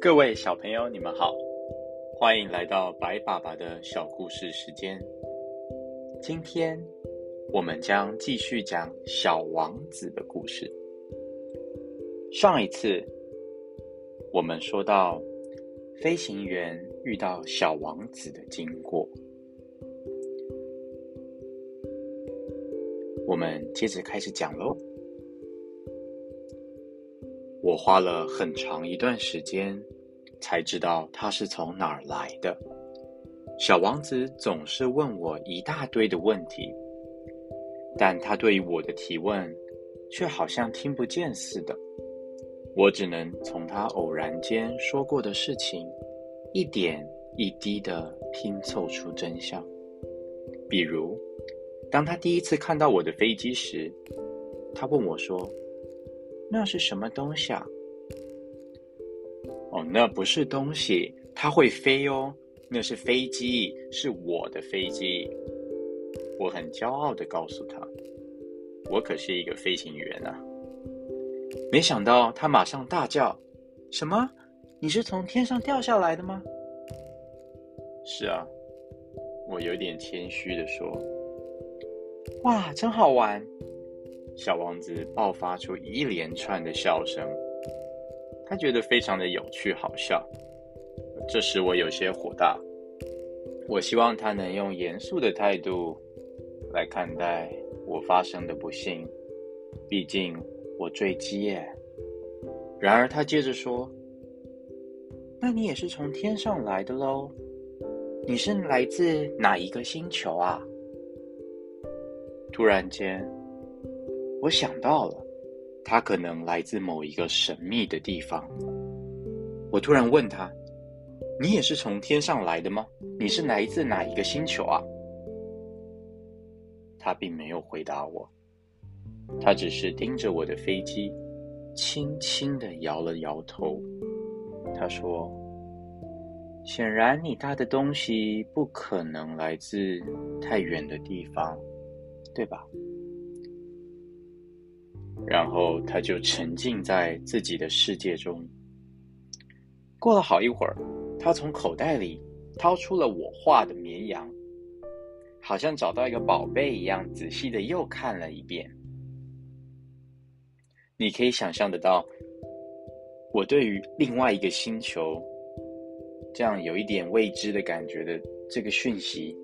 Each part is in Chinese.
各位小朋友，你们好，欢迎来到白爸爸的小故事时间。今天我们将继续讲小王子的故事。上一次我们说到飞行员遇到小王子的经过，我们接着开始讲喽。我花了很长一段时间才知道他是从哪儿来的。小王子总是问我一大堆的问题，但他对于我的提问却好像听不见似的。我只能从他偶然间说过的事情，一点一滴的拼凑出真相。比如，当他第一次看到我的飞机时，他问我说：“那是什么东西啊？”“哦，那不是东西，它会飞哦。”那是飞机，是我的飞机。我很骄傲的告诉他：“我可是一个飞行员啊！”没想到他马上大叫：“什么？你是从天上掉下来的吗？”“是啊。”我有点谦虚的说。“哇，真好玩！”小王子爆发出一连串的笑声，他觉得非常的有趣好笑。这时我有些火大，我希望他能用严肃的态度来看待我发生的不幸，毕竟我坠机耶。然而他接着说：“那你也是从天上来的喽？你是来自哪一个星球啊？”突然间，我想到了，他可能来自某一个神秘的地方。我突然问他。你也是从天上来的吗？你是来自哪一个星球啊？他并没有回答我，他只是盯着我的飞机，轻轻的摇了摇头。他说：“显然你搭的东西不可能来自太远的地方，对吧？”然后他就沉浸在自己的世界中。过了好一会儿。他从口袋里掏出了我画的绵羊，好像找到一个宝贝一样，仔细的又看了一遍。你可以想象得到，我对于另外一个星球这样有一点未知的感觉的这个讯息，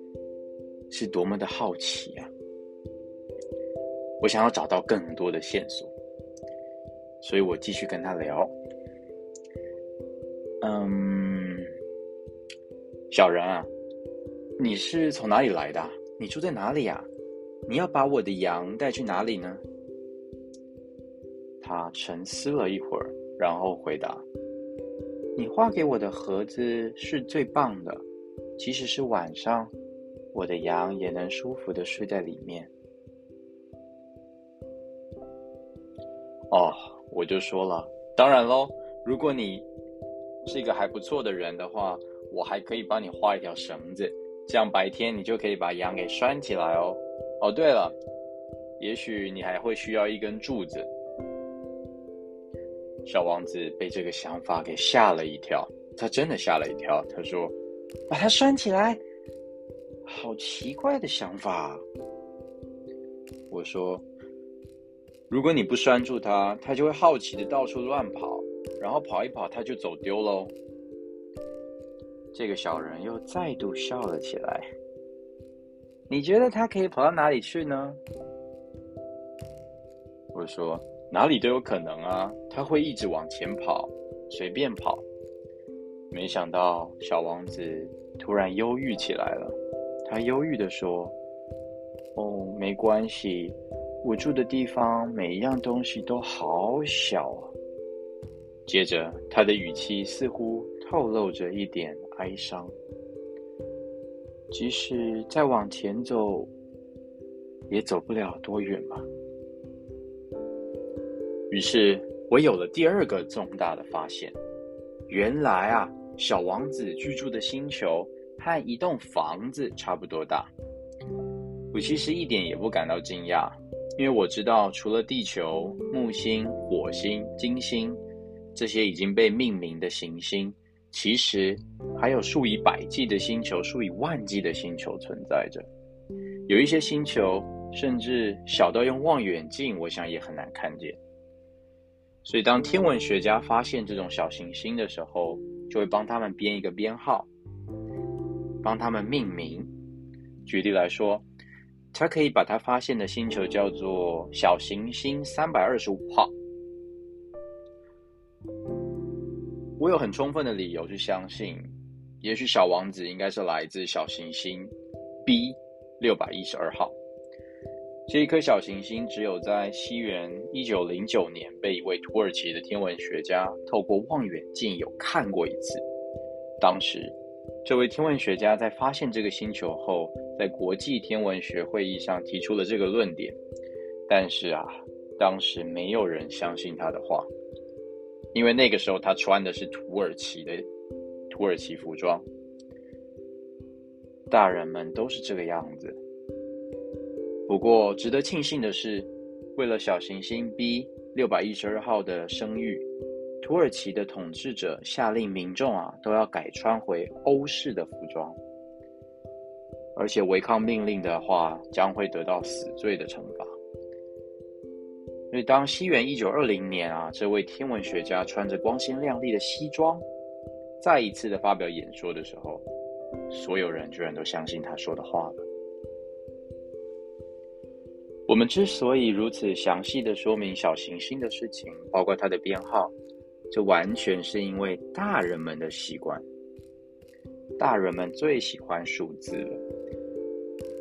是多么的好奇啊！我想要找到更多的线索，所以我继续跟他聊。嗯。小人啊，你是从哪里来的？你住在哪里呀？你要把我的羊带去哪里呢？他沉思了一会儿，然后回答：“你画给我的盒子是最棒的，即使是晚上，我的羊也能舒服的睡在里面。”哦，我就说了，当然喽，如果你是一个还不错的人的话。我还可以帮你画一条绳子，这样白天你就可以把羊给拴起来哦。哦，对了，也许你还会需要一根柱子。小王子被这个想法给吓了一跳，他真的吓了一跳。他说：“把它拴起来，好奇怪的想法。”我说：“如果你不拴住它，它就会好奇的到处乱跑，然后跑一跑，它就走丢喽。”这个小人又再度笑了起来。你觉得他可以跑到哪里去呢？我说哪里都有可能啊，他会一直往前跑，随便跑。没想到小王子突然忧郁起来了。他忧郁的说：“哦，没关系，我住的地方每一样东西都好小啊。”接着他的语气似乎透露着一点。哀伤，即使再往前走，也走不了多远吧。于是我有了第二个重大的发现：原来啊，小王子居住的星球和一栋房子差不多大。我其实一点也不感到惊讶，因为我知道，除了地球、木星、火星、金星这些已经被命名的行星，其实还有数以百计的星球、数以万计的星球存在着。有一些星球甚至小到用望远镜，我想也很难看见。所以，当天文学家发现这种小行星的时候，就会帮他们编一个编号，帮他们命名。举例来说，他可以把他发现的星球叫做小行星三百二十五号。我有很充分的理由去相信，也许小王子应该是来自小行星 B 六百一十二号。这一颗小行星只有在西元一九零九年被一位土耳其的天文学家透过望远镜有看过一次。当时，这位天文学家在发现这个星球后，在国际天文学会议上提出了这个论点。但是啊，当时没有人相信他的话，因为那个时候他穿的是土耳其的土耳其服装。大人们都是这个样子。不过，值得庆幸的是，为了小行星 B 六百一十二号的声誉，土耳其的统治者下令民众啊都要改穿回欧式的服装，而且违抗命令的话将会得到死罪的惩罚。所以，当西元一九二零年啊，这位天文学家穿着光鲜亮丽的西装，再一次的发表演说的时候，所有人居然都相信他说的话了。我们之所以如此详细的说明小行星的事情，包括它的编号，这完全是因为大人们的习惯。大人们最喜欢数字了。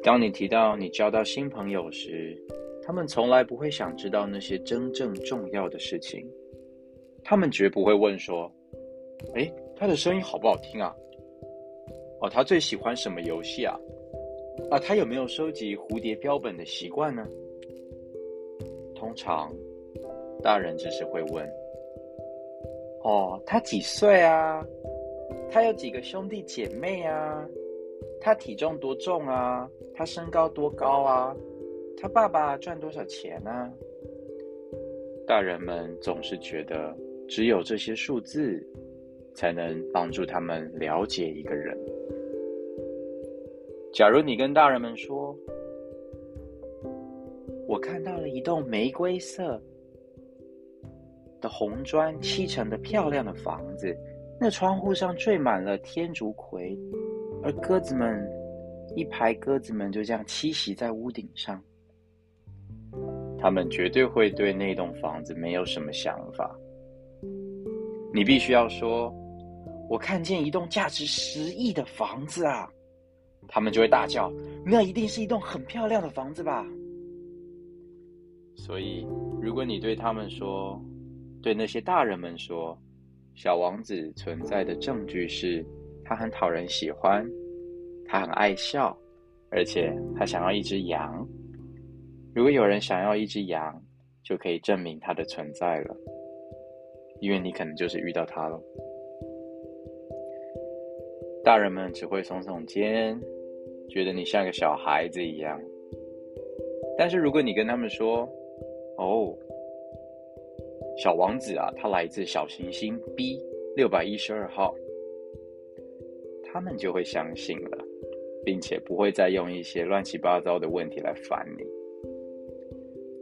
当你提到你交到新朋友时，他们从来不会想知道那些真正重要的事情。他们绝不会问说：“哎，他的声音好不好听啊？哦，他最喜欢什么游戏啊？”啊，他有没有收集蝴蝶标本的习惯呢？通常，大人只是会问：“哦，他几岁啊？他有几个兄弟姐妹啊？他体重多重啊？他身高多高啊？他爸爸赚多少钱啊？”大人们总是觉得，只有这些数字，才能帮助他们了解一个人。假如你跟大人们说：“我看到了一栋玫瑰色的红砖砌成的漂亮的房子，那窗户上缀满了天竺葵，而鸽子们一排鸽子们就这样栖息在屋顶上。”他们绝对会对那栋房子没有什么想法。你必须要说：“我看见一栋价值十亿的房子啊！”他们就会大叫：“那一定是一栋很漂亮的房子吧？”所以，如果你对他们说，对那些大人们说，小王子存在的证据是，他很讨人喜欢，他很爱笑，而且他想要一只羊。如果有人想要一只羊，就可以证明他的存在了，因为你可能就是遇到他了。大人们只会耸耸肩。觉得你像个小孩子一样，但是如果你跟他们说：“哦，小王子啊，他来自小行星 B 六百一十二号。”他们就会相信了，并且不会再用一些乱七八糟的问题来烦你。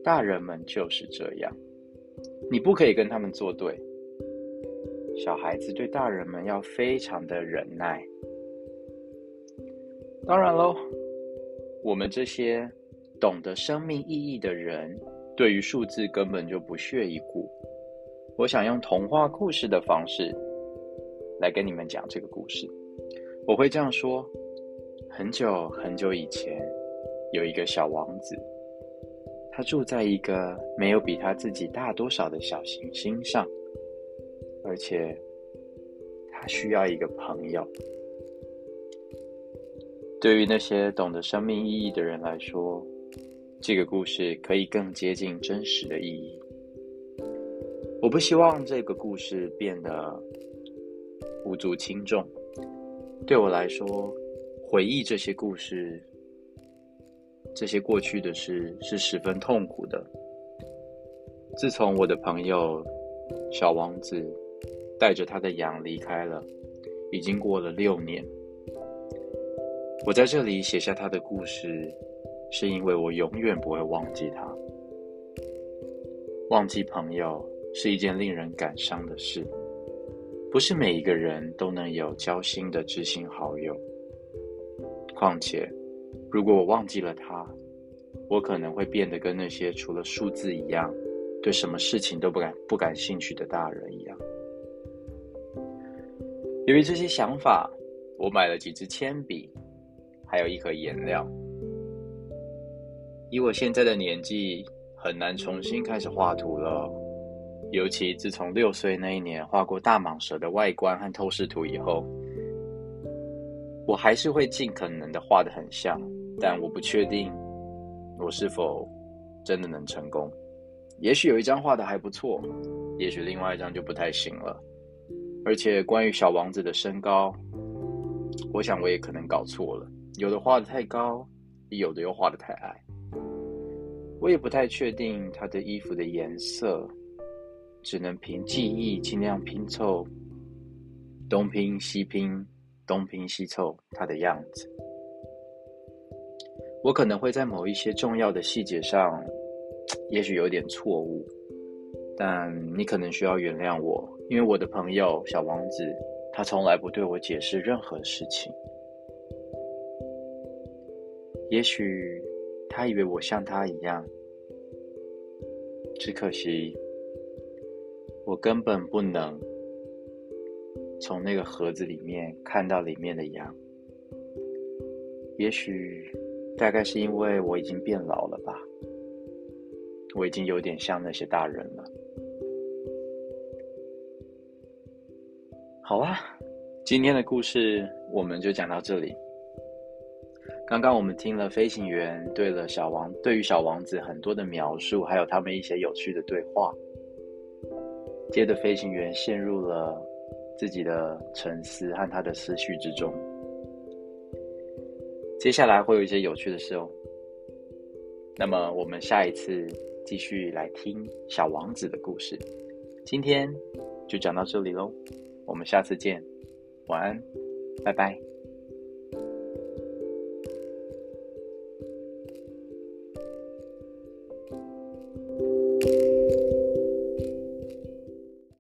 大人们就是这样，你不可以跟他们作对。小孩子对大人们要非常的忍耐。当然喽，我们这些懂得生命意义的人，对于数字根本就不屑一顾。我想用童话故事的方式来跟你们讲这个故事。我会这样说：很久很久以前，有一个小王子，他住在一个没有比他自己大多少的小行星上，而且他需要一个朋友。对于那些懂得生命意义的人来说，这个故事可以更接近真实的意义。我不希望这个故事变得无足轻重。对我来说，回忆这些故事这些过去的事是十分痛苦的。自从我的朋友小王子带着他的羊离开了，已经过了六年。我在这里写下他的故事，是因为我永远不会忘记他。忘记朋友是一件令人感伤的事，不是每一个人都能有交心的知心好友。况且，如果我忘记了他，我可能会变得跟那些除了数字一样，对什么事情都不感不感兴趣的大人一样。由于这些想法，我买了几支铅笔。还有一盒颜料。以我现在的年纪，很难重新开始画图了。尤其自从六岁那一年画过大蟒蛇的外观和透视图以后，我还是会尽可能的画的很像，但我不确定我是否真的能成功。也许有一张画的还不错，也许另外一张就不太行了。而且关于小王子的身高，我想我也可能搞错了。有的画的太高，有的又画的太矮。我也不太确定他的衣服的颜色，只能凭记忆尽量拼凑，东拼西拼，东拼西凑他的样子。我可能会在某一些重要的细节上，也许有点错误，但你可能需要原谅我，因为我的朋友小王子，他从来不对我解释任何事情。也许他以为我像他一样，只可惜我根本不能从那个盒子里面看到里面的羊。也许大概是因为我已经变老了吧，我已经有点像那些大人了。好啊，今天的故事我们就讲到这里。刚刚我们听了飞行员对了小王对于小王子很多的描述，还有他们一些有趣的对话。接着，飞行员陷入了自己的沉思和他的思绪之中。接下来会有一些有趣的事哦。那么，我们下一次继续来听小王子的故事。今天就讲到这里喽，我们下次见，晚安，拜拜。